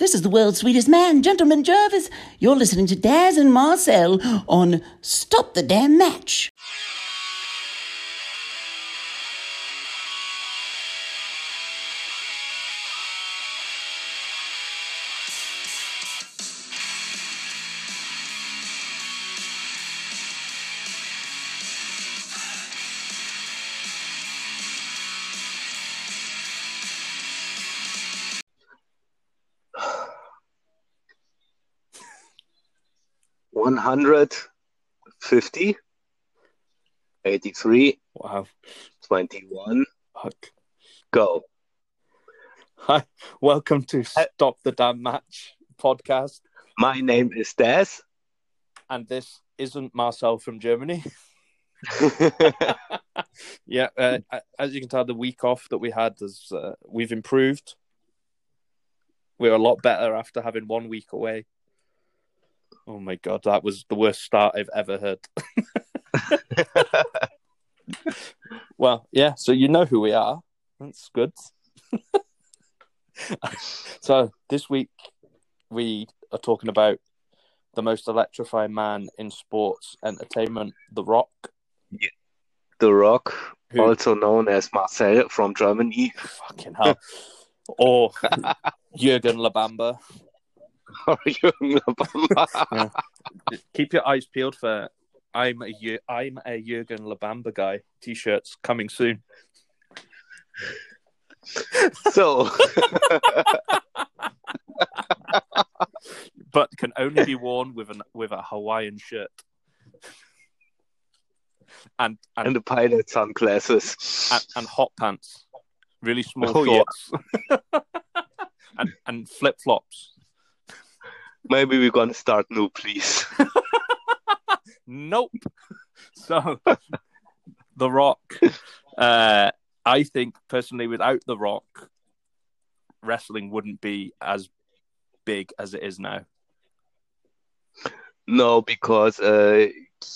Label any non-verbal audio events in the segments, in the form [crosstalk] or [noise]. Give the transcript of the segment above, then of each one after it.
This is the world's sweetest man, Gentleman Jervis. You're listening to Daz and Marcel on Stop the Damn Match. One hundred fifty, eighty-three, Wow. twenty-one. Fuck. Go. Hi. Welcome to Stop the Damn Match podcast. My name is Des. And this isn't Marcel from Germany. [laughs] [laughs] yeah. Uh, as you can tell, the week off that we had is uh, we've improved. We're a lot better after having one week away. Oh my god, that was the worst start I've ever heard. [laughs] well, yeah, so you know who we are. That's good. [laughs] so this week we are talking about the most electrifying man in sports entertainment, The Rock. the Rock, Who- also known as Marcel from Germany. Fucking hell. or [laughs] Jurgen Labamba. Labamba. Keep your eyes peeled for I'm a I'm a Jurgen Labamba guy. T-shirts coming soon. so, [laughs] but can only be worn with an with a Hawaiian shirt. And and, and the pilot sunglasses. and, and hot pants, really small Oh, yeah. shorts, [laughs] and and flip flops. Maybe we're gonna start new, please. [laughs] Nope. So, The Rock. Uh, I think personally, without The Rock, wrestling wouldn't be as big as it is now. No, because uh,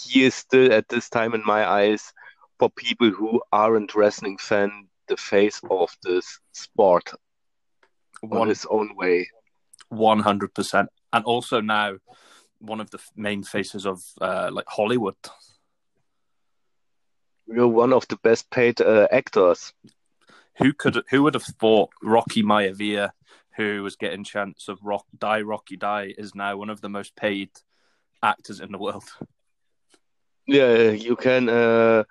he is still at this time in my eyes, for people who aren't wrestling fan, the face of this sport on his own way. one hundred percent, and also now one of the main faces of uh, like Hollywood. You're one of the best paid uh, actors. Who could who would have thought Rocky Maivia, who was getting chance of Rock Die Rocky Die, is now one of the most paid actors in the world. Yeah, you can uh,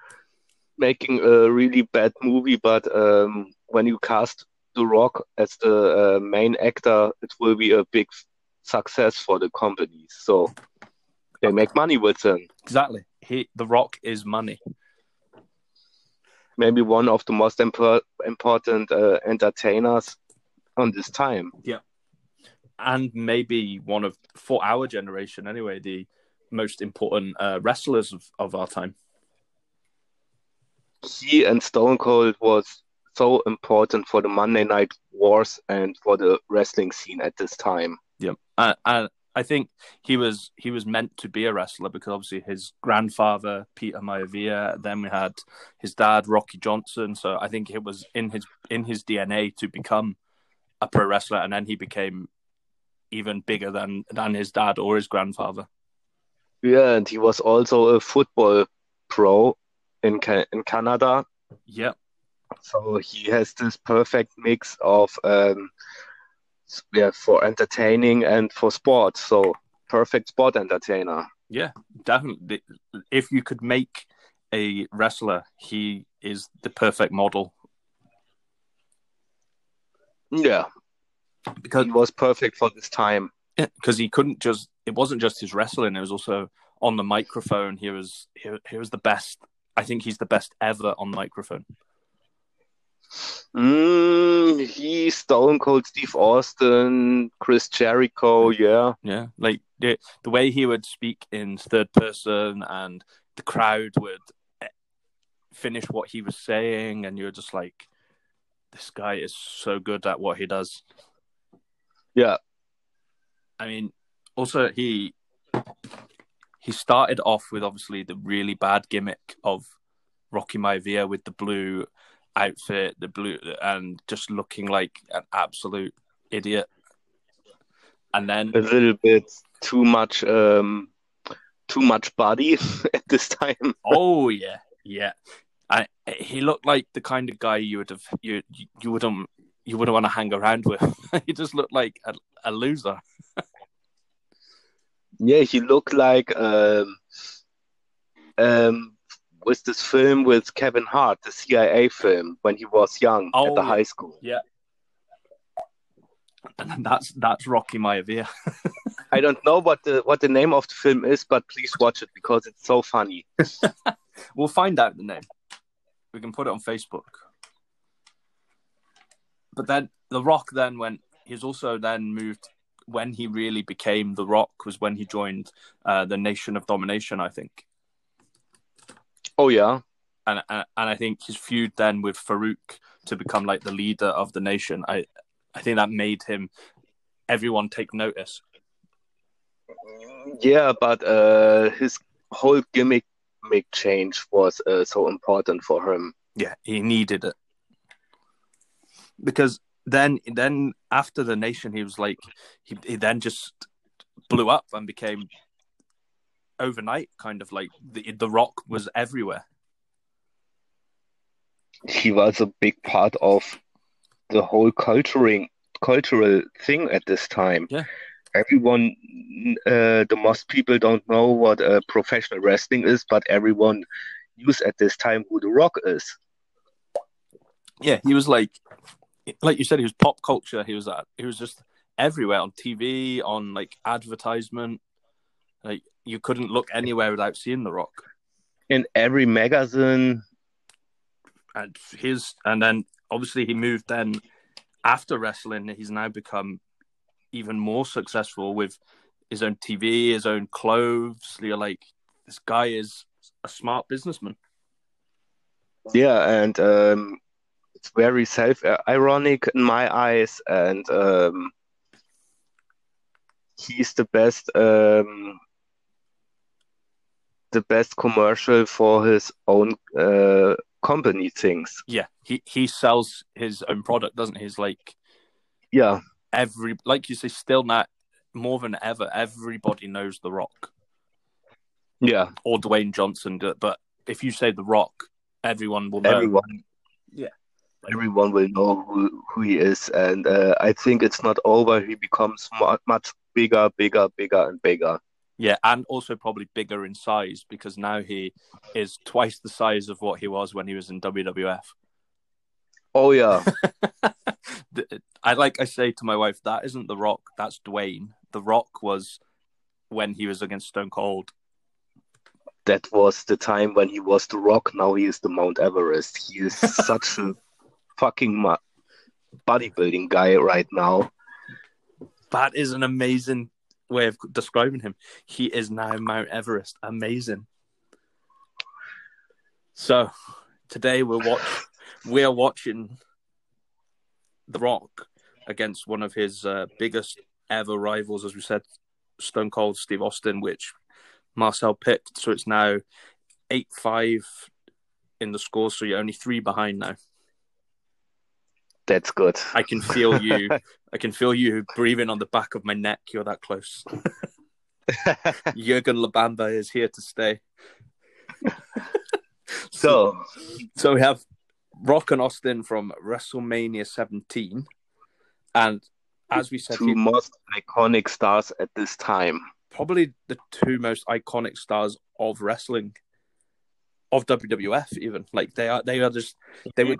making a really bad movie, but um, when you cast The Rock as the uh, main actor, it will be a big success for the company. So they make money with him. Exactly. He The Rock is money. Maybe one of the most impor- important uh, entertainers on this time. Yeah. And maybe one of for our generation anyway the most important uh, wrestlers of, of our time He and Stone Cold was so important for the Monday Night Wars and for the wrestling scene at this time. Yeah uh, and i think he was he was meant to be a wrestler because obviously his grandfather peter maivia then we had his dad rocky johnson. So i think it was in his in his dna to become a pro wrestler and then he became even bigger than than his dad or his grandfather. Yeah, and he was also a football pro in Ca- in Canada. yeah So he has this perfect mix of um, yeah, for entertaining and for sport. So perfect sport entertainer. Yeah, definitely. If you could make a wrestler, he is the perfect model Yeah, because he was perfect for this time. because he couldn't just. It wasn't just his wrestling; it was also on the microphone. He was he, he was the best. I think he's the best ever on microphone. Mm, he, Stone Cold Steve Austin, Chris Jericho, yeah. Yeah, like the, the way he would speak in third person, and the crowd would eh, finish what he was saying, and you're just like, this guy is so good at what he does. Yeah. I mean, also he he started off with obviously the really bad gimmick of Rocky Maivia with the blue outfit, the blue, and just looking like an absolute idiot. and then a little bit too much um too much body [laughs] at this time. oh yeah, yeah. I, he looked like the kind of guy you would have you you wouldn't you wouldn't want to hang around with. [laughs] he just looked like a, a loser. [laughs] Yeah, he looked like um um with this film with Kevin Hart, the CIA film when he was young Oh, at the high school. Yeah. And that's that's Rocky Maivia. [laughs] I don't know what the what the name of the film is, but please watch it because it's so funny. [laughs] We'll find out the name. We can put it on Facebook. But then The Rock then went. He's also then moved when he really became The Rock was when he joined uh, the Nation of Domination, I think. Oh yeah. And, and and I think his feud then with Farouk to become like the leader of the nation. I I think that made him everyone take notice. Yeah, but uh, his whole gimmick make change was uh, so important for him. Yeah, he needed it because then then after the nation, he was like he he then just blew up and became overnight kind of like the the Rock was everywhere. He was a big part of the whole culturing cultural thing at this time. Yeah. Everyone, uh, the most people don't know what uh, professional wrestling is, but everyone knew at this time who The Rock is. Yeah, he was like like you said, he was pop culture. He was that. he was just everywhere on TV, on like advertisement. Like you couldn't look anywhere without seeing the Rock. In every magazine, and his and then obviously he moved then after wrestling he's now become even more successful with his own tv his own clothes. You're like this guy is a smart businessman. Yeah, and um, it's very self-ironic in my eyes, and um, he's the best, um, the best commercial for his own uh, company things. yeah he he sells his own product doesn't he he's like Yeah, every like you say still not more than ever everybody knows the rock yeah, or dwayne johnson but if you say the rock everyone will know everyone. Yeah. everyone will know who, who he is, and uh, I think it's not over. He becomes much bigger, bigger, bigger, and bigger. Yeah, and also probably bigger in size because now he is twice the size of what he was when he was in WWF. Oh yeah, [laughs] I like I say to my wife, that isn't The Rock, that's Dwayne. The Rock was when he was against Stone Cold. that was the time when he was the Rock. Now he is the Mount Everest. He is [laughs] such a fucking mu- bodybuilding guy right now. That is an amazing way of describing him. He is now Mount Everest. Amazing. So today we're watch we are watching The Rock against one of his uh, biggest ever rivals, as we said, Stone Cold Steve Austin, which Marcel picked. So it's now eight five in the score. So you're only three behind now. That's good. I can feel you. [laughs] I can feel you breathing on the back of my neck. You're that close. [laughs] Jurgen Labamba is here to stay. [laughs] so So we have Rock and Austin from WrestleMania 17, and as we said, two most iconic stars at this time. probably the two most iconic stars of wrestling, of WWF. Even like they are, they are just they were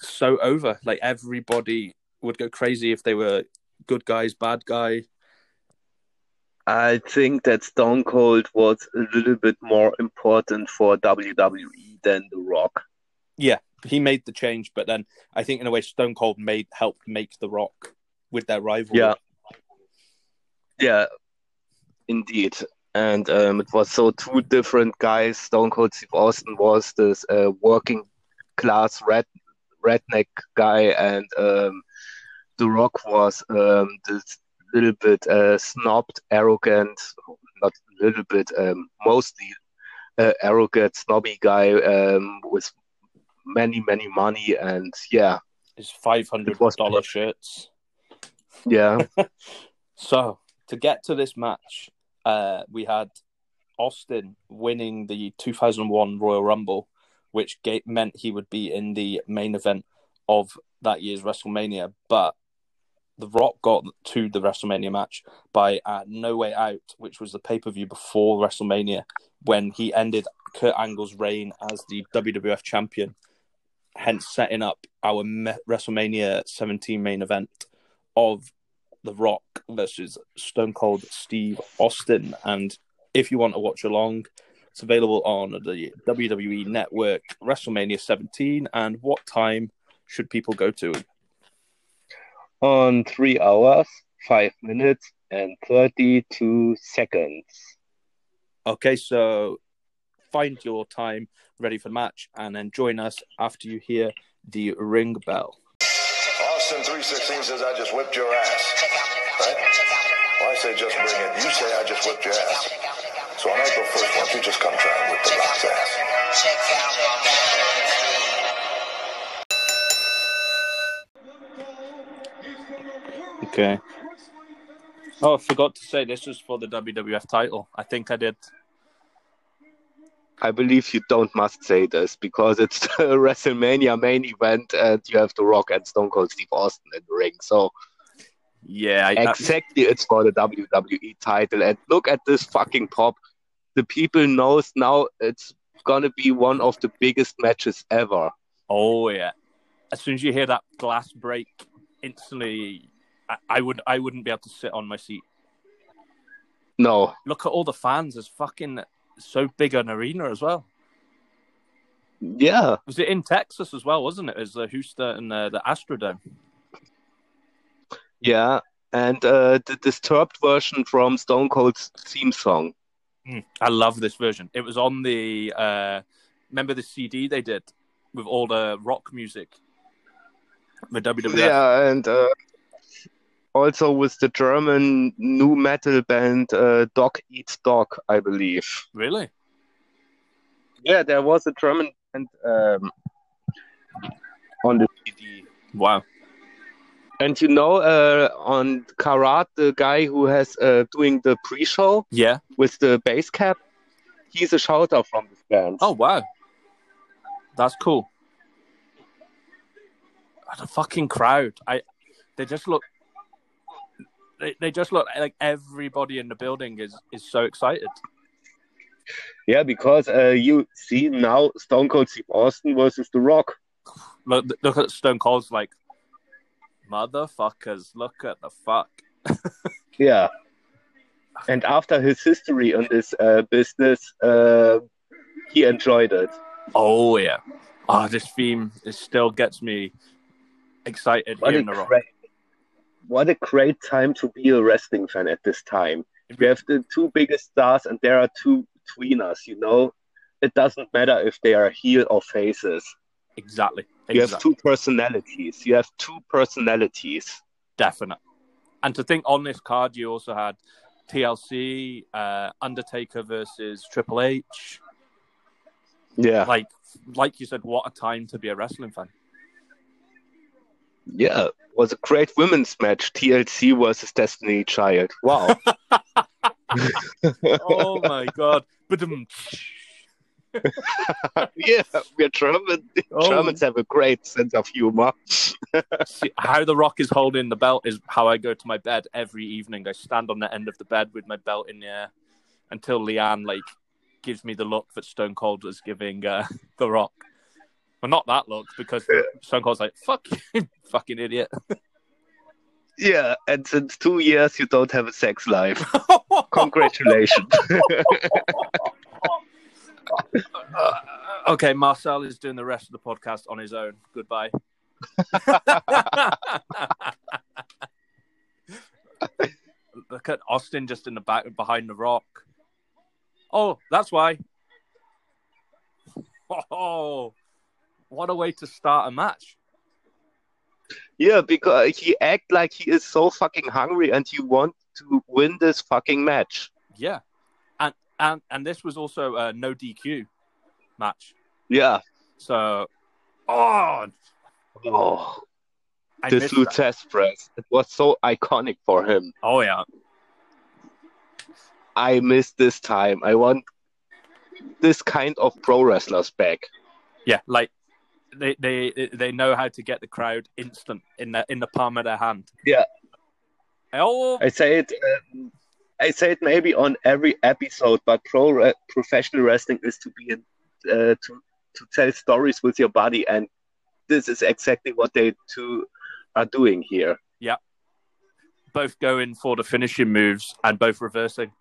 so over. Like everybody would go crazy if they were good guys, bad guy. I think that Stone Cold was a little bit more important for WWE than The Rock. Yeah, he made the change, but then I think in a way Stone Cold made helped make The Rock with their rivalry. Yeah. Yeah, indeed. And um, it was so two different guys. Stone Cold Steve Austin was this uh, working class red redneck guy, and um, The Rock was um, this little bit uh, snobbed, arrogant, not a little bit, um, mostly uh, arrogant, snobby guy um, with many, many money. And yeah, his five hundred dollar shirts. yeah. [laughs] So to get to this match, uh, we had Austin winning the 2001 Royal Rumble, which meant he would be in the main event of that year's WrestleMania. But The Rock got to the WrestleMania match by uh, No Way Out, which was the pay per view before WrestleMania, when he ended Kurt Angle's reign as the WWF champion, hence setting up our WrestleMania 17 main event of The Rock versus Stone Cold Steve Austin. And if you want to watch along, it's available on the WWE Network WrestleMania 17. And what time should people go to? On three hours, five minutes, and 32 seconds. Okay, so find your time ready for the match and then join us after you hear the ring bell. Austin 316 says I just whipped your ass. Right? Well, I say just bring it. You say I just whipped your ass. So on April 1st, why don't you just come try and whip the rock's ass? Okay. Oh, I forgot to say this was for the WWF title. I think I did. I believe you don't must say this because it's [laughs] the WrestleMania main event and you have The Rock and Stone Cold Steve Austin in the ring. So Yeah, I, I- exactly it's for the WWE title. And look at this fucking pop. The people knows now it's gonna be one of the biggest matches ever. oh yeah. As soon as you hear that glass break, instantly, I, I would I wouldn't be able to sit on my seat. No, Look at all the fans. It's fucking so big an arena as well. yeah, Was it in Texas as well? Wasn't it? It was the Houston and uh, the Astrodome. Yeah. And uh, the disturbed version from Stone Cold's theme song. Mm, I love this version. It was on the uh, remember the CD they did with all the rock music. The WWF. Yeah, and uh, also with the German new metal band uh, Dog Eats Dog, I believe. Really? Yeah, there was a German band um, on the CD. Wow. And you know, uh, on Karat, the guy who has uh, doing the pre-show Yeah. with the bass cap, he's a shouter from this band. Oh wow. That's cool. The fucking crowd. I they just look they, they just look like everybody in the building is is so excited. Yeah, because uh, you see now Stone Cold Steve Austin versus The Rock. Look look at Stone Cold's like motherfuckers, look at the fuck. [laughs] Yeah. And after his history on this uh, business, uh, he enjoyed it. Oh yeah. Oh, this theme it still gets me excited What a, hearing the rock. great, what a great time to be a wrestling fan at this time. We have the two biggest stars, and there are two between us, You know, it doesn't matter if they are heel or faces. Exactly. You have two personalities. You have two personalities. Definite. And to think on this card, you also had TLC, uh, Undertaker versus Triple H. Yeah, Like, like you said, what a time to be a wrestling fan. yeah. It was a great women's match. TLC versus Destiny Child. Wow. [laughs] Oh my god! But [laughs] yeah, we're German. Oh. Germans have a great sense of humor. see, how the Rock is holding the belt is how I go to my bed every evening. I stand on the end of the bed with my belt in the air until Leanne like gives me the look that Stone Cold was giving uh, the Rock. Well, not that look because Stone Cold's like "fuck you, [laughs] fucking idiot." Yeah, and since two years you don't have a sex life. [laughs] Congratulations. Uh, okay, Marcel is doing the rest of the podcast on his own. Goodbye. [laughs] Look at Austin just in the back behind the rock. Oh, that's why. Oh, what a way to start a match. yeah, because he act like he is so fucking hungry and he want to win this fucking match. Yeah. And and and this was also a no DQ match. Yeah. So oh Oh. I this missed that. Lou Thesz press. It was so iconic for him. Oh yeah, I miss this time. I want this kind of pro wrestlers back. yeah. Like they they they know how to get the crowd instant in the in the palm of their hand. Yeah. Oh, I say it. Um, I say it maybe on every episode, but pro re- professional wrestling is to be in, uh, to to tell stories with your body, and this is exactly what they two are doing here. Yeah, both going for the finishing moves and both reversing.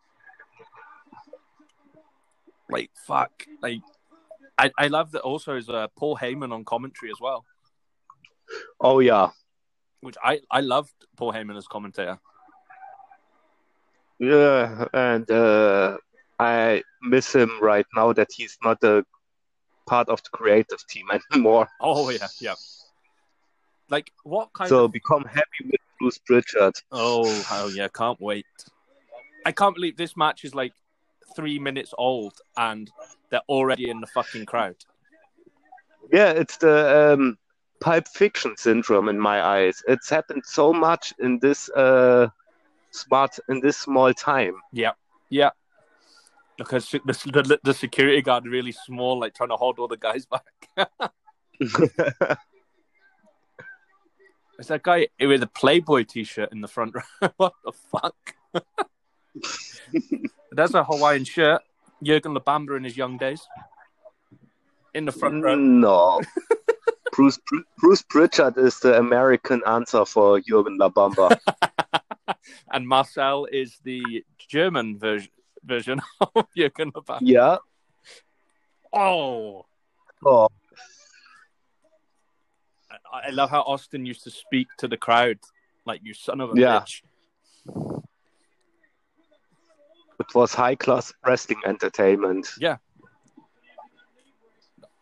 Like fuck, like I, I love that. Also, is uh, Paul Heyman on commentary as well, Oh yeah, which I I loved Paul Heyman as commentator. Yeah, and uh, I miss him right now that he's not a part of the creative team [laughs] anymore. Oh yeah, yeah. Like what kind So of? become happy with Bruce Pritchard. Oh hell yeah, can't wait. I can't believe this match is like three minutes old and they're already in the fucking crowd. Yeah, it's the um, Pulp Fiction syndrome in my eyes. It's happened so much in this uh, smart in this small time. Yeah, yeah. Because the, the, the security guard really small, like trying to hold all the guys [laughs] back. It's that guy with a Playboy T-shirt in the front row. [laughs] what the fuck? [laughs] That's a Hawaiian shirt. Jurgen Labamba in his young days. In the front row. Mm, no, Bruce Bruce Pritchard is the American answer for Jurgen Labamba. [laughs] and Marcel is the German version version [laughs] of Jurgen Labamba. yeah. Oh, Oh, I I love how Austin used to speak to the crowd like you son of a Yeah. bitch. it was high class wrestling entertainment. Yeah.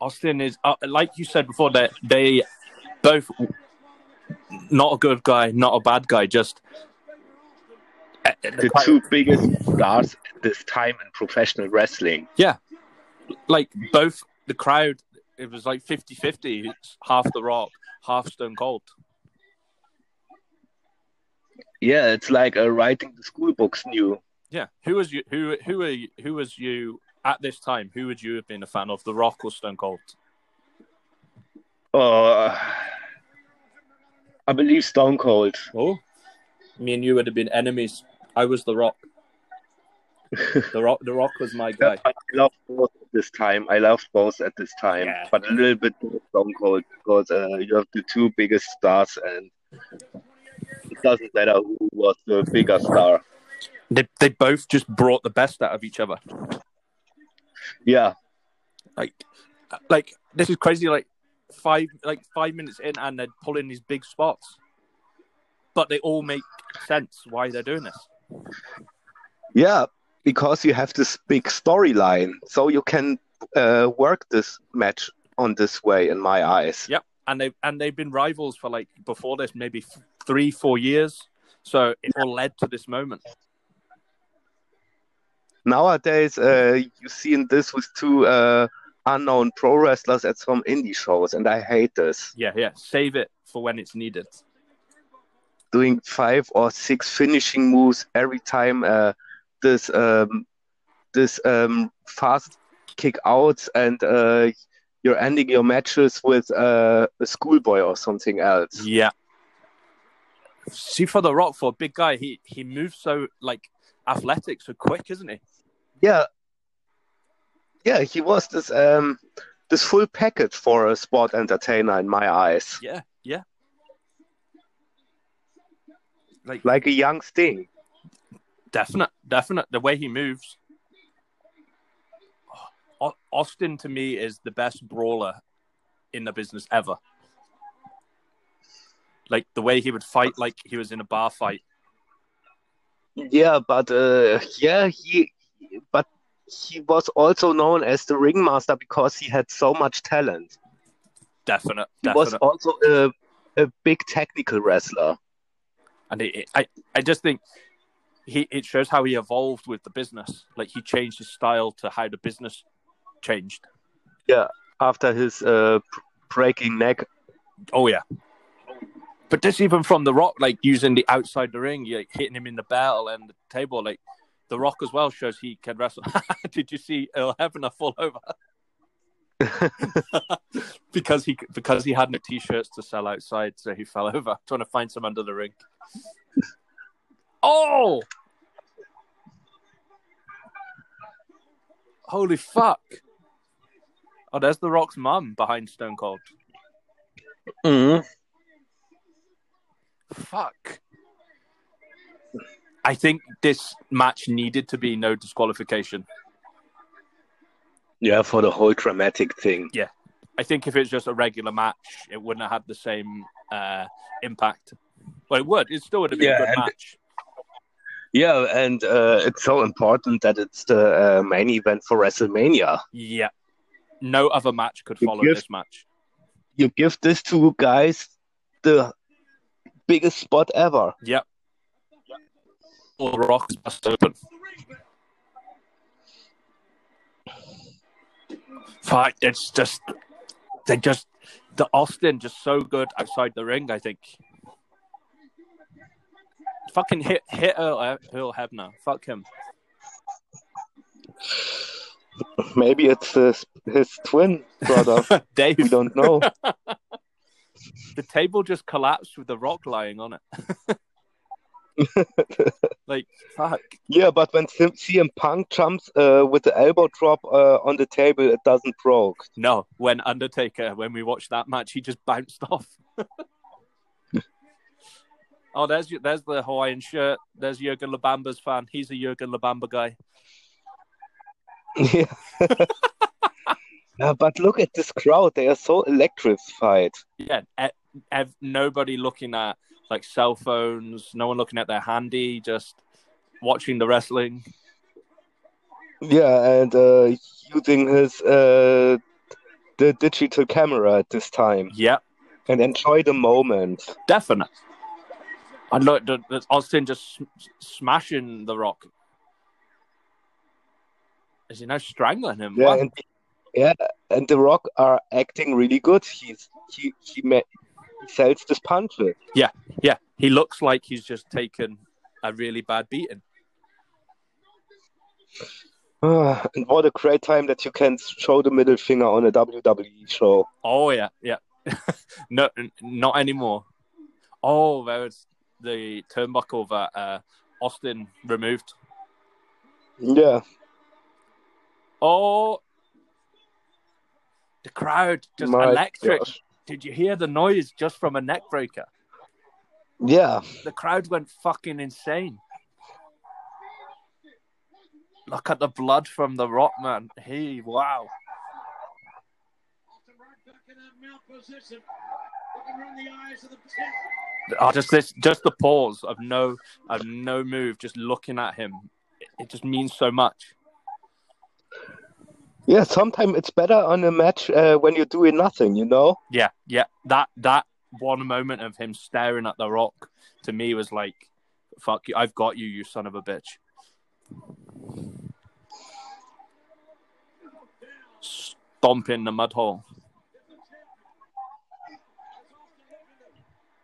Austin is uh, like you said before that they both not a good guy, not a bad guy, just uh, The two biggest stars at this time in professional wrestling. Yeah. Like both the crowd it was like 50-50 it's half the rock half stone cold Yeah, it's like uh, writing the school books new. yeah who was you who who are you, who was you at this time who would you have been a fan of the rock or stone cold Uh, I believe Stone Cold. oh me and you would have been enemies i was the rock [laughs] the rock the rock was my guy I love both at this time. I love both at this time, Yeah. but a little bit more Stone Cold because uh, you have the two biggest stars, and it doesn't matter who was the bigger star. they, they both just brought the best out of each other Yeah, like like this is crazy like five like five minutes in and they're pulling these big spots but they all make sense why they're doing this yeah, because you have this big storyline, so you can uh, work this match on this way. In my eyes, Yep, and they and they've been rivals for like before this maybe f- three four years. So it all led to this moment. nowadays uh, you see in this with two uh, unknown pro wrestlers at some indie shows, and I hate this. Yeah, yeah. Save it for when it's needed. Doing five or six finishing moves every time uh, this um, this um, fast kick outs and uh, you're ending your matches with uh, a schoolboy or something else. Yeah. See for the Rock for a big guy, he he moves so like athletic, so quick, isn't he? Yeah, yeah, he was this um, this full package for a sport entertainer in my eyes, Yeah, yeah. Like like a young Sting. definite, definite. The way he moves. Austin to me is the best brawler in the business ever. Like the way he would fight, like he was in a bar fight. Yeah, but uh, yeah, he but he was also known as the ringmaster because he had so much talent. Definite, He was also a, a big technical wrestler. And it, it- I, I just think he it shows how he evolved with the business. Like he changed his style to how the business changed. Yeah, after his uh, breaking neck, Oh yeah, But this even from The Rock, like using the outside the ring, like hitting him in the bell and the table, like The Rock as well shows he can wrestle. [laughs] Did you see Earl Hebner fall over? [laughs] because he because he had no t-shirts to sell outside, so he fell [laughs] over trying to find some under the rink. Oh, holy fuck! Oh, there's the Rock's mum behind Stone Cold. Mhm. Fuck. I think this match needed to be no disqualification. Yeah, for the whole dramatic thing. Yeah. I think if it's just a regular match, it wouldn't have had the same uh, impact. Well, it would. It still would have been Yeah, a good and- match. Yeah, and uh, it's so important that it's the uh, main event for WrestleMania. Yeah. No other match could You follow give- this match. You give these two guys the biggest spot ever. Yep. Or the Rock is bust open. Fuck, it's just they just the Austin just so good outside the ring. I think. Fucking hit hit Earl, Earl Hebner. Fuck him. Maybe it's his, his twin brother. [laughs] Dave. we don't know. [laughs] The table just collapsed with the Rock lying on it. [laughs] [laughs] like fuck. yeah, but when CM Punk jumps uh, with the elbow drop uh, on the table, it doesn't broke. No, when Undertaker, when we watched that match, he just bounced [laughs] off. [laughs] oh, there's there's the Hawaiian shirt. There's Jurgen Labamba's fan. He's a Jurgen Labamba guy. yeah. Yeah, but look at this crowd. They are so electrified. Yeah, e- ev- nobody looking at like cell phones. No one looking at their handy. Just watching the wrestling. Yeah, and uh, using his uh, the digital camera at this time Yeah, and enjoy the moment. Definitely. I look, the, the Austin just smashing the Rock. Is he now strangling him? Yeah, and yeah, and The Rock are acting really good. He's he he, ma- he sells this punches. Yeah, yeah. he looks like he's just taken a really bad beating. [sighs] And what a great time that you can show the middle finger on a WWE show. Oh yeah, yeah. [laughs] no, not anymore. Oh, there's the turnbuckle that uh, Austin removed. Yeah, Oh, the crowd just my electric. gosh. Did you hear the noise just from a neck breaker? Yeah, The crowd went fucking insane. Look at the blood from the Rock, man. He, wow. Oh, just this, just the pause of no, of no move, just looking at him. It, it just means so much. Yeah. Sometimes it's better on a match uh, when you're doing nothing. You know. Yeah, yeah. That that one moment of him staring at the Rock to me was like, "Fuck you! I've got you, you son of a bitch." Stomp in the mud hole.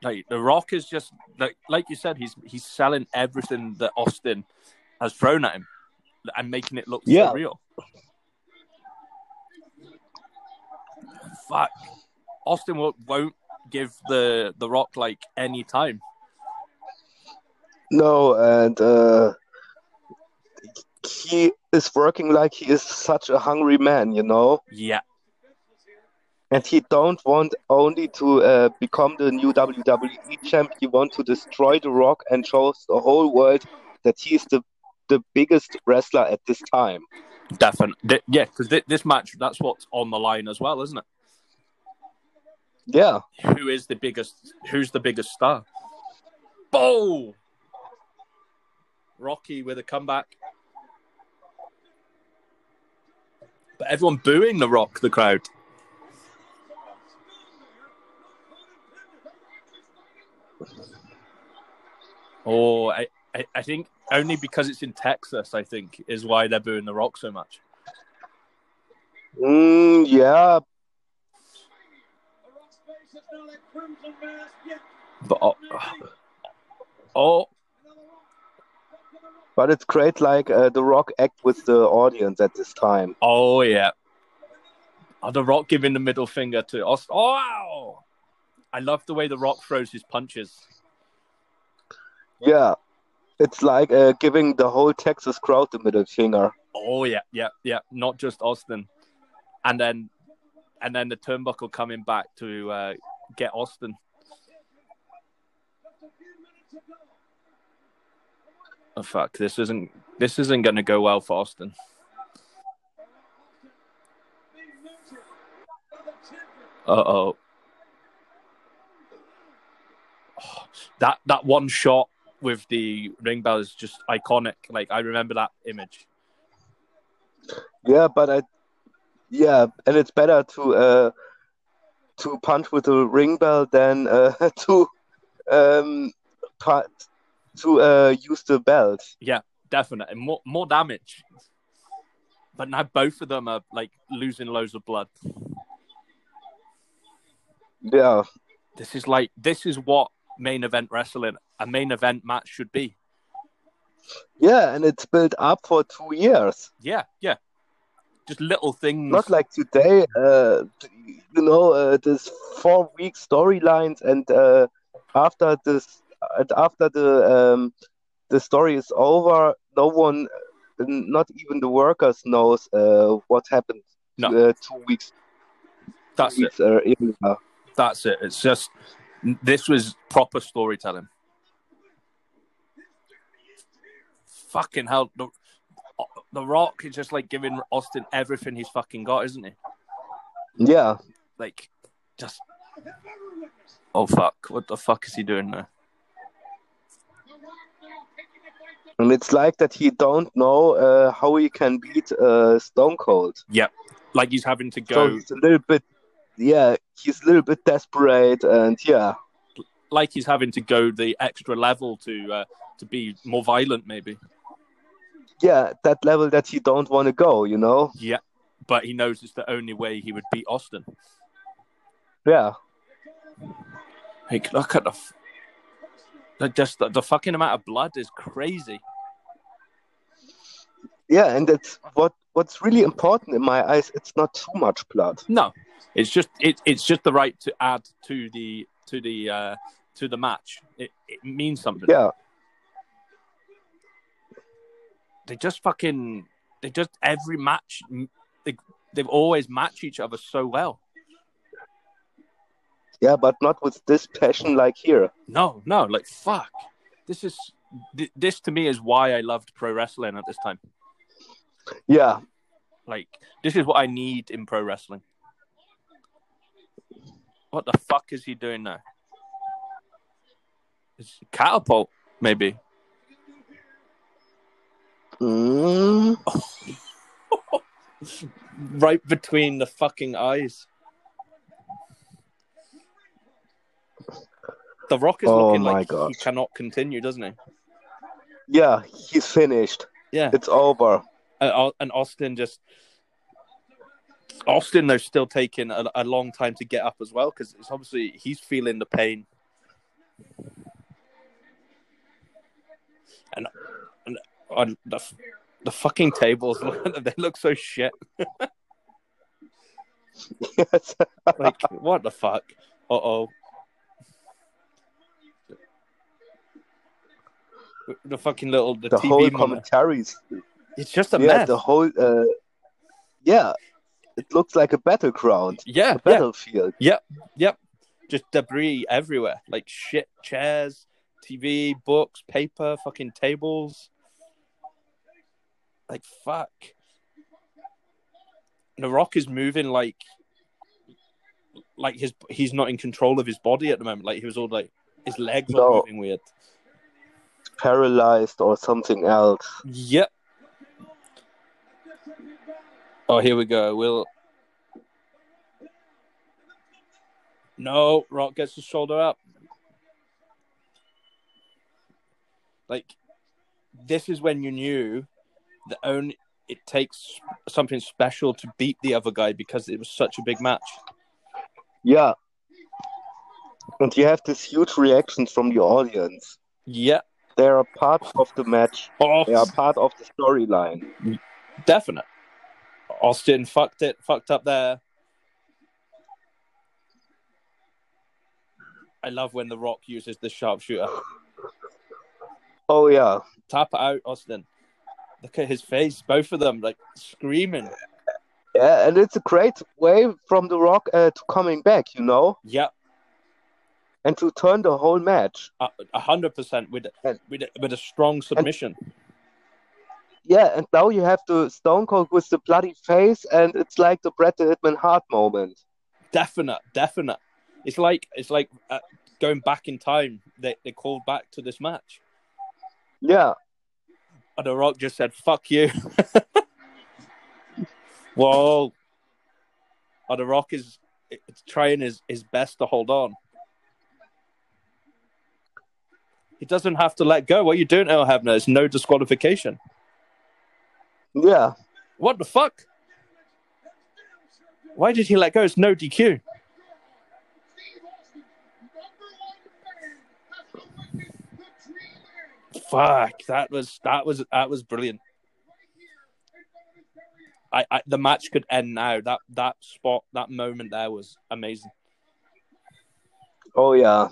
Like the Rock is just like like you said, he's he's selling everything that Austin has thrown at him and making it look Yeah. real. Fuck. Austin won't, give the the Rock like any time. No, and uh, he is working like he is such a hungry man. You know. Yeah, And he don't want only to uh, become the new WWE champ. He want to destroy The Rock and shows the whole world that he is the the biggest wrestler at this time. definitely. Yeah, because this match, that's what's on the line as well, isn't it? Yeah, Who is the biggest? Who's the biggest star? Boom! Rocky with a comeback. But everyone booing the Rock, the crowd. Oh, I, I, I think only because it's in Texas, I think, is why they're booing the Rock so much. mm, yeah, But oh, oh But it's great, like uh, the Rock act with the audience at this time. Oh yeah. Oh, the Rock giving the middle finger to us. Oh, wow. I love the way the Rock throws his punches. Yeah, it's like uh, giving the whole Texas crowd the middle finger. Oh yeah, yeah, yeah. Not just Austin, and then and then the turnbuckle coming back to uh, get Austin. Oh fuck! This isn't this isn't going to go well for Austin. Uh oh. That that one shot with the ring bell is just iconic. Like I remember that image. Yeah, but I, yeah, and it's better to uh, to punch with a ring bell than uh, [laughs] to um, to uh, use the belt. Yeah, definitely more more damage. But now both of them are like losing loads of blood. Yeah, This is like this is what main event wrestling, a main event match should be. yeah, and it's built up for two years. Yeah, yeah. Just little things. Not like today, uh, you know, uh, this four week storylines, and uh, after this, and after the um, the story is over, no one, not even the workers, knows uh, what happened. No. Uh, two weeks, That's two it. weeks uh. That's it. It's just this was proper storytelling. Fucking hell, the, Rock is just like giving Austin everything he's fucking got, isn't he? Yeah, Like, just oh fuck, what the fuck is he doing now? and it's like that he don't know uh, how he can beat uh, Stone Cold. Yeah, like he's having to So go, he's a little bit, yeah, he's a little bit desperate, and yeah, like he's having to go the extra level to uh, to be more violent, maybe. Yeah, that level that he don't want to go, you know. Yeah, but he knows it's the only way he would beat Austin. Yeah, Like, look at the, f- the just the, the fucking amount of blood is crazy. yeah, and it's what what's really important in my eyes. It's not too much blood. No, it's just it, it's just the right to add to the to the uh, to the match. It, it means something. Yeah, They just fucking they just every match they they've always match each other so well. yeah, but not with this passion like here. No, no, like fuck. This is th- this to me is why I loved pro wrestling at this time. Yeah, Like this is what I need in pro wrestling. What the fuck is he doing now? It's catapult, maybe. Mm, [laughs] right between the fucking eyes. The Rock is Oh looking my like he cannot continue, doesn't he? yeah, he's finished. Yeah. It's over. Uh, and Austin just Austin they're still taking a, a long time to get up as well because it's obviously he's feeling the pain. And on the the fucking tables [laughs] they look so shit. [laughs] Like what the fuck? Uh oh. The fucking little the, the TV whole monitor. commentaries. It's just a yeah, mess. the whole. Uh, yeah, it looks like a battleground, yeah, a yeah. battlefield. Yep, yep. Just debris everywhere, like shit chairs, TV, books, paper, fucking tables. Like fuck. The Rock is moving like, like his he's not in control of his body at the moment. Like he was all like his legs No. are moving weird. Paralyzed or something else. Yep. Oh, here we go. We'll. No, Rock gets his shoulder up. Like, this is when you knew that only it takes something special to beat the other guy because it was such a big match. Yeah. And you have this huge reactions from the audience. Yeah. They are part of the match. Oh, They are part of the storyline. definite. Austin fucked it, fucked up there. I love when The Rock uses the sharpshooter. Oh yeah. Tap out, Austin. Look at his face, both of them, like screaming. Yeah, and it's a great way from The Rock uh, to coming back, you know, Yeah, and to turn the whole match. a hundred percent with And- with with a strong submission. Yeah, and now you have the Stone Cold with the bloody face, and it's like the Bret the Hitman Hart moment. Definite, definite. It's like it's like uh, going back in time. They they called back to this match, Yeah, and The Rock just said "fuck you." [laughs] Whoa! And The Rock is it's trying his his best to hold on. He doesn't have to let go. What are you doing, Earl Hebner? It's no disqualification. yeah, What the fuck? Why did he let go? It's no DQ. Fuck, that was that was that was brilliant. I, I the match could end now. That that spot, that moment there was amazing. oh yeah.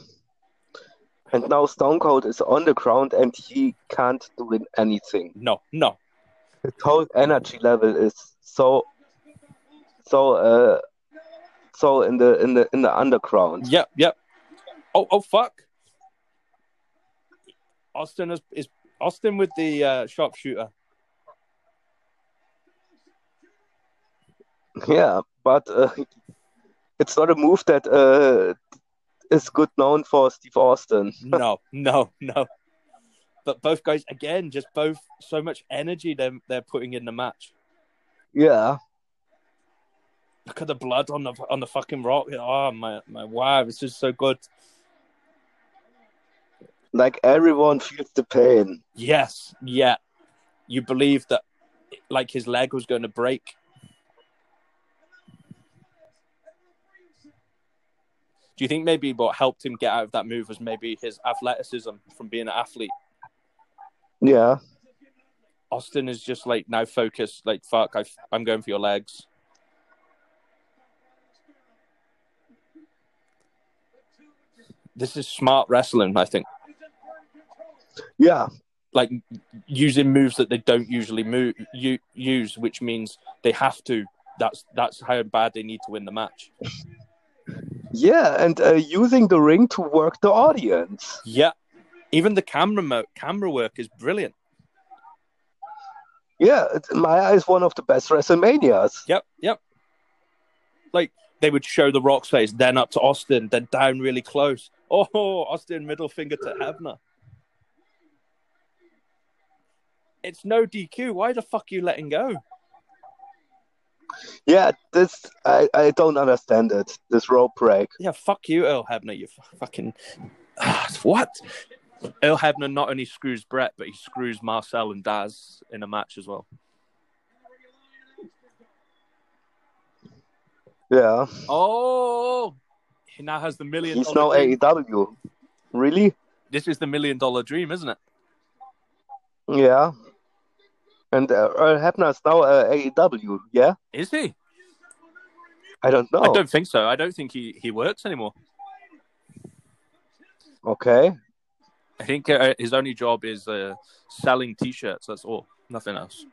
And now Stone Cold is on the ground, and he can't do anything. No, no. His whole energy level is so, so, uh, so in the in the in the underground. Yep, yep. Oh, oh, fuck. Austin is, is Austin with the uh, sharpshooter. Yeah, but uh, [laughs] it's not a move that uh, is good known for Steve Austin. [laughs] No, no, no. But both guys again, just both so much energy they're they're putting in the match. Yeah, Look at the blood on the on the fucking rock. Oh my my wow, it's just so good. Like everyone feels the pain. Yes, yeah. You believe that like his leg was going to break. Do you think maybe what helped him get out of that move was maybe his athleticism from being an athlete? Yeah, Austin is just like now focused, like fuck, I, I'm going for your legs. This is smart wrestling, I think. Yeah, Like using moves that they don't usually move u- use, which means they have to. That's that's how bad they need to win the match. yeah, and uh, using the ring to work the audience. Yeah, even the camera mo- camera work is brilliant. Yeah, my eyes, one of the best WrestleManias. Yep, yep. Like they would show the Rock's face, then up to Austin, then down really close. Oh, [laughs] Austin, middle finger to Hebner. It's no DQ. Why the fuck are you letting go? Yeah, this I, I don't understand it. This rope break. Yeah, fuck you, Earl Hebner. You fucking ah, what? Earl Hebner not only screws Bret, but he screws Marcel and Daz in a match as well. Yeah, Oh, he now has the million. he's now dream. AEW. Really? This is the million dollar dream, isn't it? Yeah. And uh, Earl Hebner is now uh, AEW. Yeah, Is he? I don't know. I don't think so. I don't think he, he works anymore. Okay. I think uh, his only job is uh, selling T-shirts. That's all. Nothing else.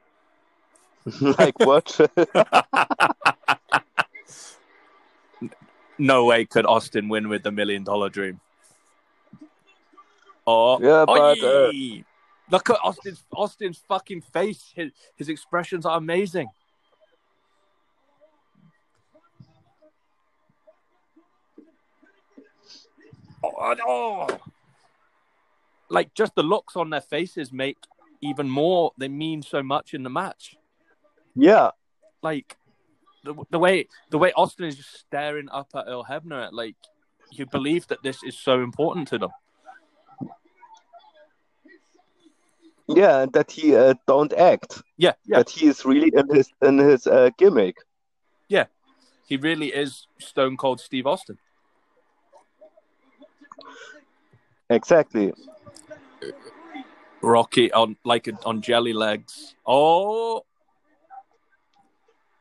[laughs] like what? [laughs] No way could Austin win with the million dollar dream. Oh, Yeah, but, uh! Look at Austin's Austin's fucking face. His his expressions are amazing. Oh, oh. like just the looks on their faces make even more. They mean so much in the match. yeah. Like the, the way the way Austin is just staring up at Earl Hebner, like you believe that this is so important to them. Yeah, that he uh, don't act. Yeah, yeah. That he is really in his in his uh, gimmick. Yeah, he really is Stone Cold Steve Austin. Exactly. Rocky on like on jelly legs. Oh.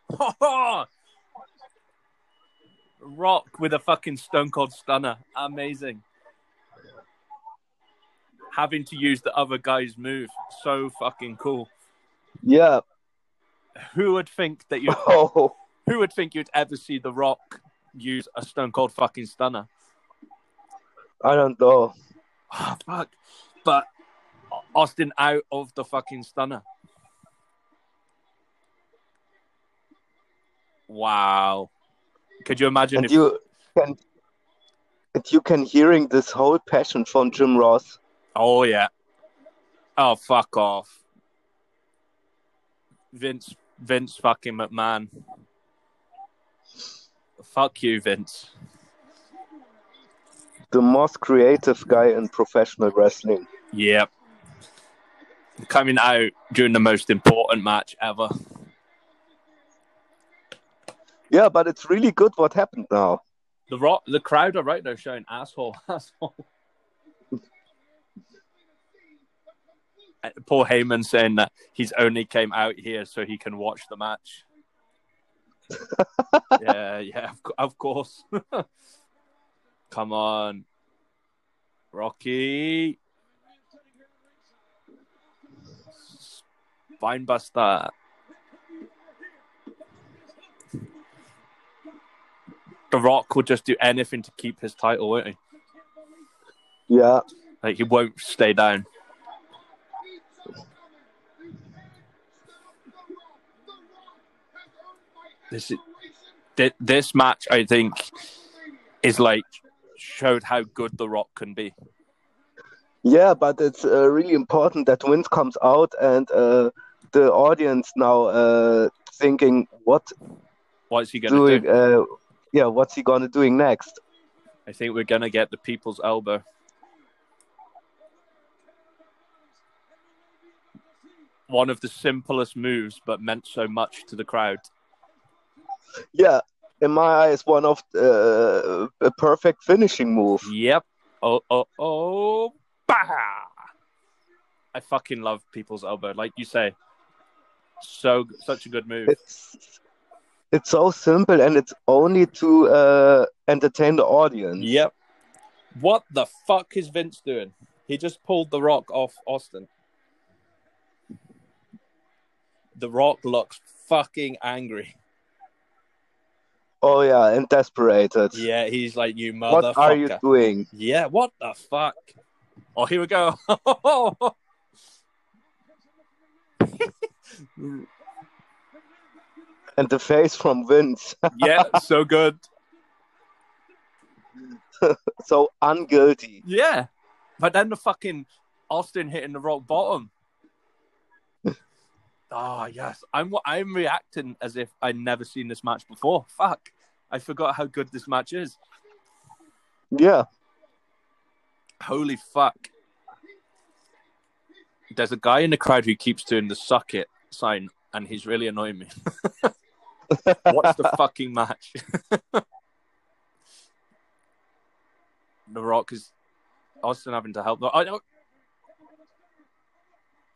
[laughs] Rock with a fucking stone cold stunner. Amazing. Having to use the other guy's move. So fucking cool. Yeah. Who would think that you [laughs] Oh. who would think you'd ever see the Rock use a stone cold fucking stunner? I don't know. Ah, fuck. But Austin out of the fucking stunner. Wow. Could you imagine And if you can and you can hearing this whole passion from Jim Ross. Oh yeah. Oh fuck off. Vince Vince fucking McMahon. Fuck you, Vince. The most creative guy in professional wrestling. Yep. Coming out during the most important match ever. Yeah, but it's really good what happened now. The rock the crowd are right now shouting asshole, [laughs] asshole. Paul Heyman saying that he's only came out here so he can watch the match. [laughs] yeah, yeah, of, of course. [laughs] Come on, Rocky. Spinebuster. The Rock would just do anything to keep his title, won't he? Yeah. Like he won't stay down. This is, this match, I think, is like showed how good The Rock can be. Yeah, but it's uh, really important that Vince comes out and uh, the audience now uh, thinking what What is he going to doing. do? Uh, yeah, what's he gonna doing next? I think we're going to get the people's elbow. One of the simplest moves, but meant so much to the crowd. Yeah, in my eyes, one of uh, a perfect finishing move. Yep. Oh, oh, oh. Bah! I fucking love people's elbow. Like you say, so such a good move. It's it's so simple and it's only to uh, entertain the audience. Yep. What the fuck is Vince doing? He just pulled the Rock off Austin. The Rock looks fucking angry. Oh yeah, and desperated. Yeah, he's like, you motherfucker. What are you doing? Yeah, what the fuck? Oh, here we go. [laughs] And the face from Vince, [laughs] yeah, so good. [laughs] so unguilty. Yeah. But then the fucking Austin hitting the rock bottom. Ah, yes. I'm I'm reacting as if I'd never seen this match before. Fuck. I forgot how good this match is. Yeah, Holy fuck. There's a guy in the crowd who keeps doing the suck it sign, and he's really annoying me. [laughs] Watch the fucking match. [laughs] the Rock is Austin having to help. I know.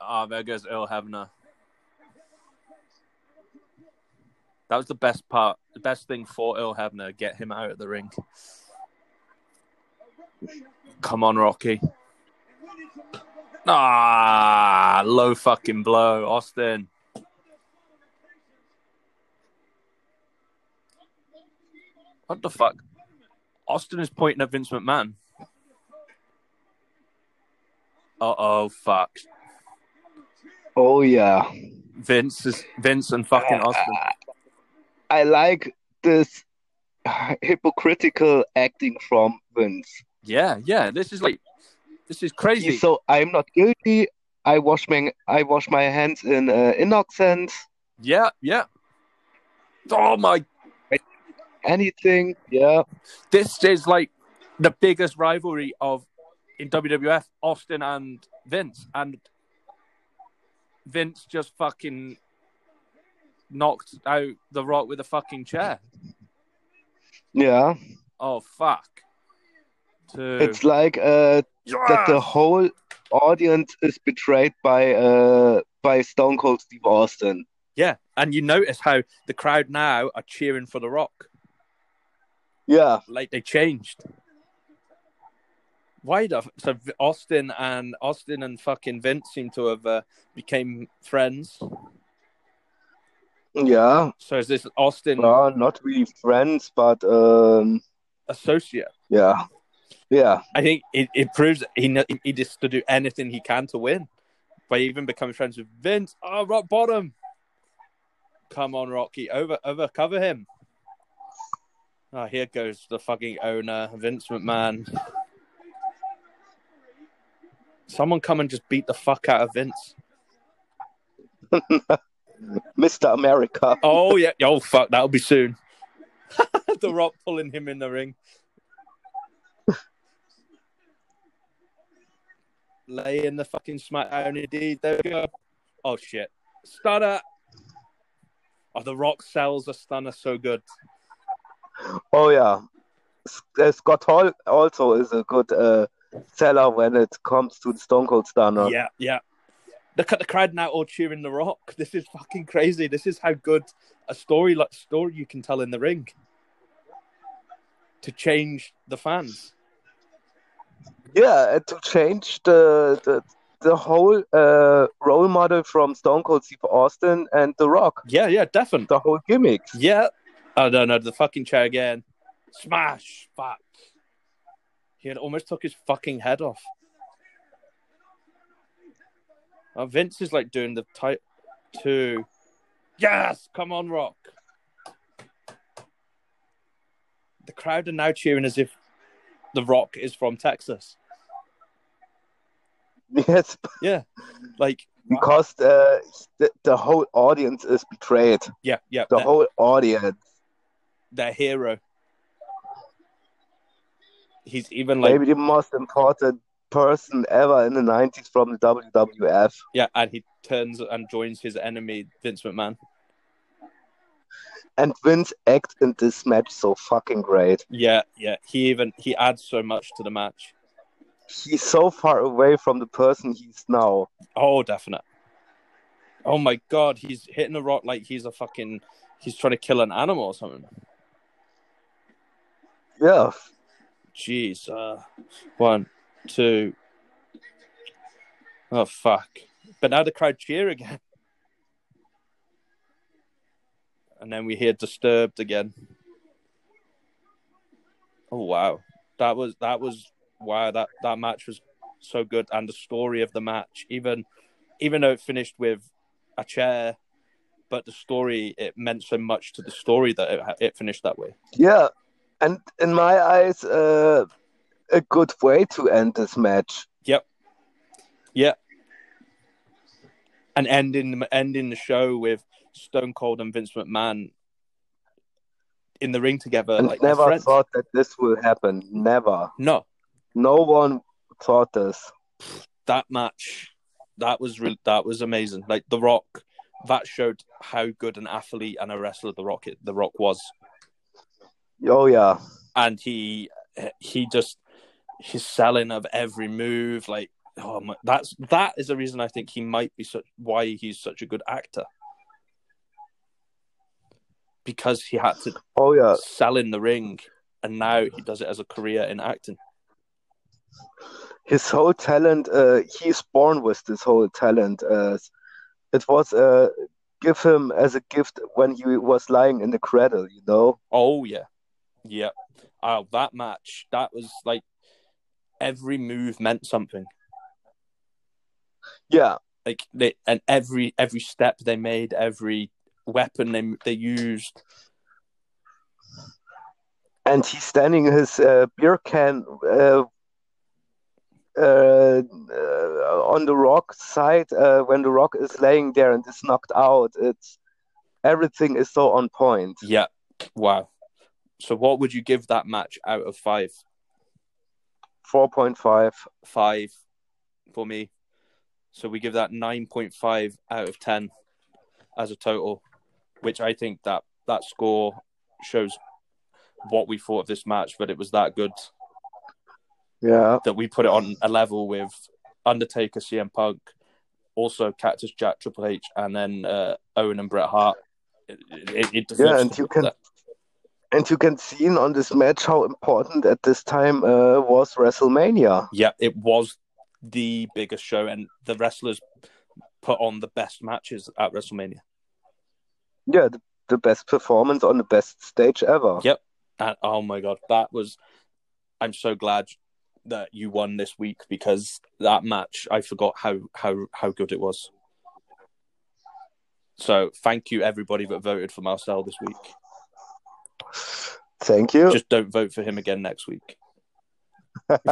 Ah, there goes Earl Hebner. That was the best part. The best thing for Earl Hebner, get him out of the ring. Come on, Rocky. Ah, low fucking blow, Austin. What the fuck? Austin is pointing at Vince McMahon. Uh oh, fuck. oh yeah. Vince is Vince and fucking Austin. I like this [laughs] hypocritical acting from Vince. Yeah, yeah. This is like, this is crazy. So I'm not guilty. I wash my I wash my hands in uh, innocence. Yeah, yeah. Oh my! Anything, yeah. This is like the biggest rivalry of in WWF: Austin and Vince, and Vince just fucking knocked out the Rock with a fucking chair. Yeah. Oh fuck! Two. It's like uh, that the whole audience is betrayed by uh, by Stone Cold Steve Austin. Yeah, and you notice how the crowd now are cheering for The Rock. Yeah, Like they changed. Why the so Austin and Austin and fucking Vince seem to have uh, became friends. Yeah. So is this Austin Well, not really friends, but um, associate? yeah, yeah. I think it, it proves he he just to do anything he can to win by even becoming friends with Vince. Oh, rock bottom. Come on, Rocky, over over cover him. Oh, here goes the fucking owner, Vince McMahon. Someone come and just beat the fuck out of Vince. [laughs] Mr. America. Oh yeah, oh fuck, that'll be soon. [laughs] the Rock pulling him in the ring. Laying the fucking SmackDown indeed. There we go. Oh shit, stunner. Oh, the Rock sells a stunner so good. Oh yeah. Uh, Scott Hall also is a good uh, seller when it comes to the Stone Cold Stunner. Yeah, yeah. Look at the crowd now all cheering the Rock. [laughs] This is fucking crazy. This is how good a story like story you can tell in the ring to change the fans. Yeah, and to change the the, the whole uh, role model from Stone Cold Steve Austin and The Rock, Yeah, yeah, definitely. the whole gimmick. Yeah. Oh no, no, the fucking chair again. Smash! Fuck. He had almost took his fucking head off. Oh, Vince is like doing the type two. Yes, come on, Rock. The crowd are now cheering as if the Rock is from Texas. Yes, Yeah, like because uh, the, the whole audience is betrayed. yeah, yeah. The whole audience. their hero. He's even like Maybe the most important person ever in the 90s from the WWF. Yeah, and he turns and joins his enemy, Vince McMahon. And Vince acts in this match so fucking great. Yeah, yeah. He even he adds so much to the match. He's so far away from the person he's now. Oh, definite. Oh my god, he's hitting a rock like he's a fucking he's trying to kill an animal or something. Yeah, Jeez. Uh, one, two. Oh fuck! But now the crowd cheer again, and then we hear disturbed again. Oh wow, that was that was wow that that match was so good, and the story of the match, even even though it finished with a chair, but the story it meant so much to the story that it, it finished that way. yeah. And in my eyes, uh, a good way to end this match. Yep. Yeah. And ending ending the show with Stone Cold and Vince McMahon in the ring together, And like never thought that this would happen. Never. No, No one thought this. that match, that was real. That was amazing. Like The Rock, that showed how good an athlete and a wrestler The Rock The Rock was, Oh yeah. and he he just his selling of every move, like. Oh my, that's that is the reason I think he might be such why he's such a good actor because he had to Oh yeah. sell in the ring, and now he does it as a career in acting. His whole talent. Uh, he's born with this whole talent. Uh, it was uh, give him as a gift when he was lying in the cradle. You know. Oh yeah, yeah. Oh, that match, that was like every move meant something. Yeah. Like they and every every step they made, every weapon they they used. and he's standing his uh, beer can uh, uh, on the rock side uh, when the rock is laying there and is knocked out. It's everything is so on point. Yeah, wow. So, what would you give that match out of five? Four point five. Five for me. So we give that nine point five out of ten as a total, which I think that that score shows what we thought of this match, but it was that good. Yeah. that we put it on a level with Undertaker, CM Punk, also Cactus Jack, Triple H, and then uh, Owen and Bret Hart. It, it, it Yeah, and you can there. And you can see on this match how important at this time uh, was WrestleMania. Yeah, it was the biggest show, and the wrestlers put on the best matches at WrestleMania. Yeah, the, the best performance on the best stage ever. Yep. And oh my god, that was. I'm so glad that you won this week because that match, I forgot how how how good it was. So thank you everybody that voted for Marcel this week. Thank you. Just don't vote for him again next week. [laughs]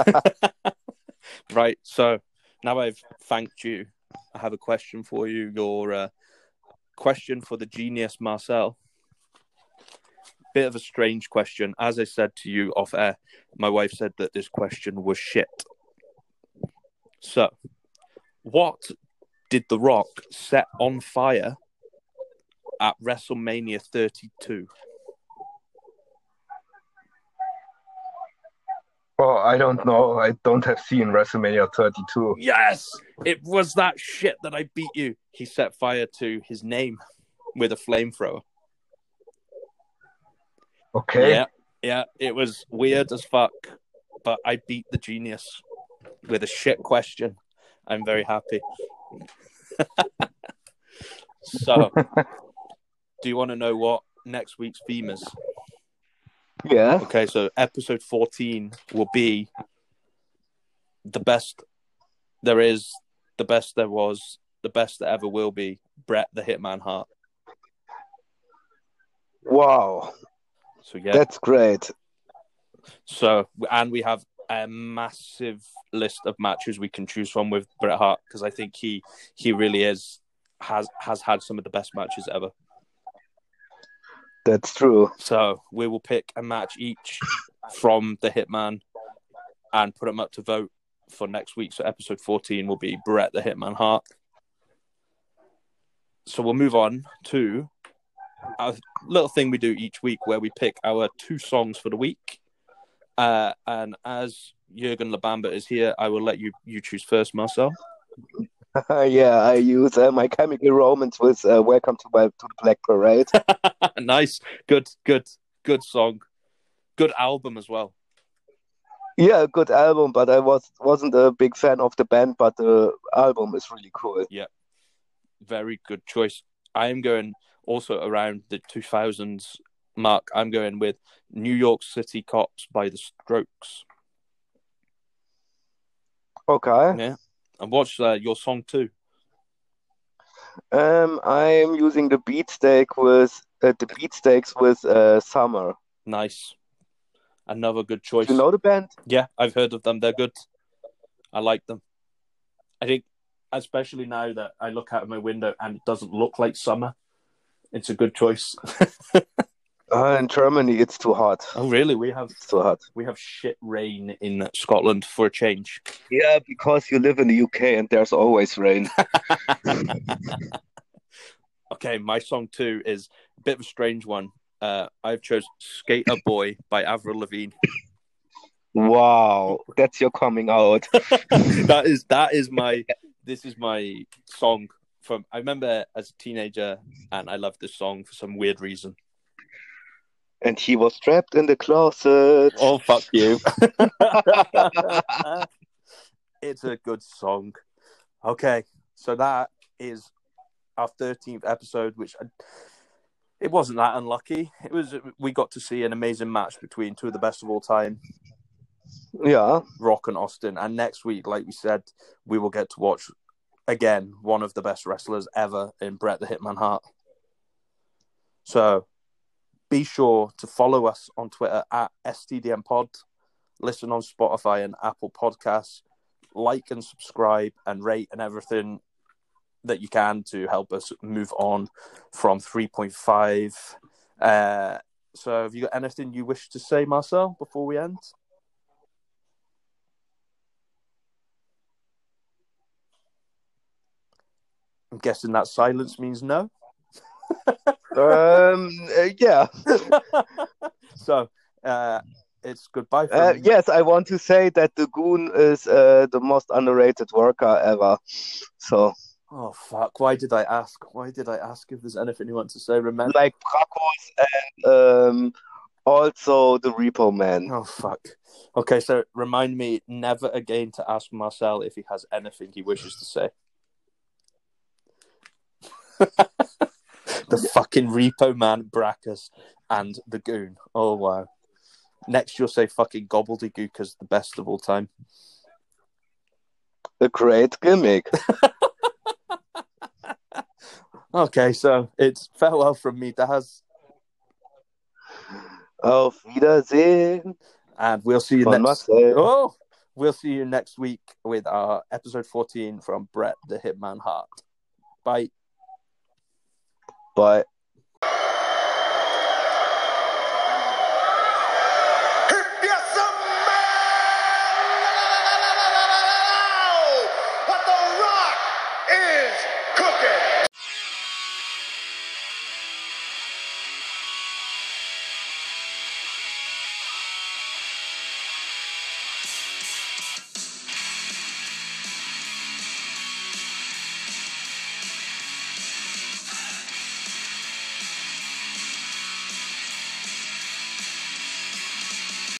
right. So now I've thanked you. I have a question for you. Your uh, question for the genius Marcel. Bit of a strange question. As I said to you off air, my wife said that this question was shit. So, what did The Rock set on fire at WrestleMania 32? Oh, I don't know. I don't have seen WrestleMania 32. Yes, it was that shit that I beat you. He set fire to his name with a flamethrower. Okay. Yeah, yeah, it was weird as fuck, but I beat the genius with a shit question. I'm very happy. [laughs] so, do you want to know what next week's theme is? Yeah. Okay, so episode 14 will be the best there is, the best there was, the best that ever will be. Bret the Hitman Hart. Wow. So yeah, That's great. so and we have a massive list of matches we can choose from with Bret Hart because I think he he really is has has had some of the best matches ever. That's true. So we will pick a match each from the Hitman and put them up to vote for next week. So episode 14 will be Bret the Hitman Hart. So we'll move on to a little thing we do each week where we pick our two songs for the week. Uh, and as Jurgen Labamba is here, I will let you you choose first, Marcel. [laughs] yeah, I use uh, my chemical romance with uh, Welcome to, my, to the Black Parade. [laughs] nice, good, good, good song, good album as well. yeah, good album, but I was, wasn't a big fan of the band, but the album is really cool. Yeah, very good choice. I am going also around the 2000s mark. I'm going with New York City Cops by the Strokes. Okay. Yeah. And what's uh, your song too? Um, I'm using the beat steak with uh, the Beatsteaks with uh, Summer. Nice. Another good choice. Do you know the band? Yeah, I've heard of them. They're good. I like them. I think, especially now that I look out of my window and it doesn't look like summer, it's a good choice. [laughs] Uh, in Germany, it's too hot. oh, really? We have It's too hot. we have shit rain in Scotland for a change. Yeah, because you live in the UK and there's always rain. [laughs] [laughs] Okay, my song two is a bit of a strange one. Uh, I've chose "Skater Boy" by Avril Lavigne. wow, that's your coming out. [laughs] that is that is my this is my song from. I remember as a teenager, and I loved this song for some weird reason. And he was trapped in the closet. Oh fuck you! [laughs] it's a good song. Okay, so that is our thirteenth episode, which I, it wasn't that unlucky. It was we got to see an amazing match between two of the best of all time, Yeah, Rock and Austin. And next week, like we said, we will get to watch again one of the best wrestlers ever in Bret the Hitman Hart. So be sure to follow us on Twitter at STDM Pod, listen on Spotify and Apple Podcasts, like and subscribe and rate and everything that you can to help us move on from 3.5. Uh, so, have you got anything you wish to say, Marcel, before we end? I'm guessing that silence means no. [laughs] um, uh, yeah. [laughs] so, uh, it's goodbye. Uh, yes, I want to say that the Goon is uh, the most underrated worker ever. So, Oh fuck! Why did I ask? Why did I ask if there's anything you want to say? Remember? like Brakkus and um, also the Repo Man. Oh fuck. Okay, so remind me never again to ask Marcel if he has anything he wishes to say. [laughs] the fucking repo man, Brakkus, and the goon. Oh wow. Next you'll say fucking gobbledygook as the best of all time. A great gimmick. [laughs] Okay, so it's farewell from me, Daz, Auf Wiedersehen and we'll see you von next. Oh, we'll see you next week with our episode fourteen from Bret the Hitman Hart. Bye. Bye.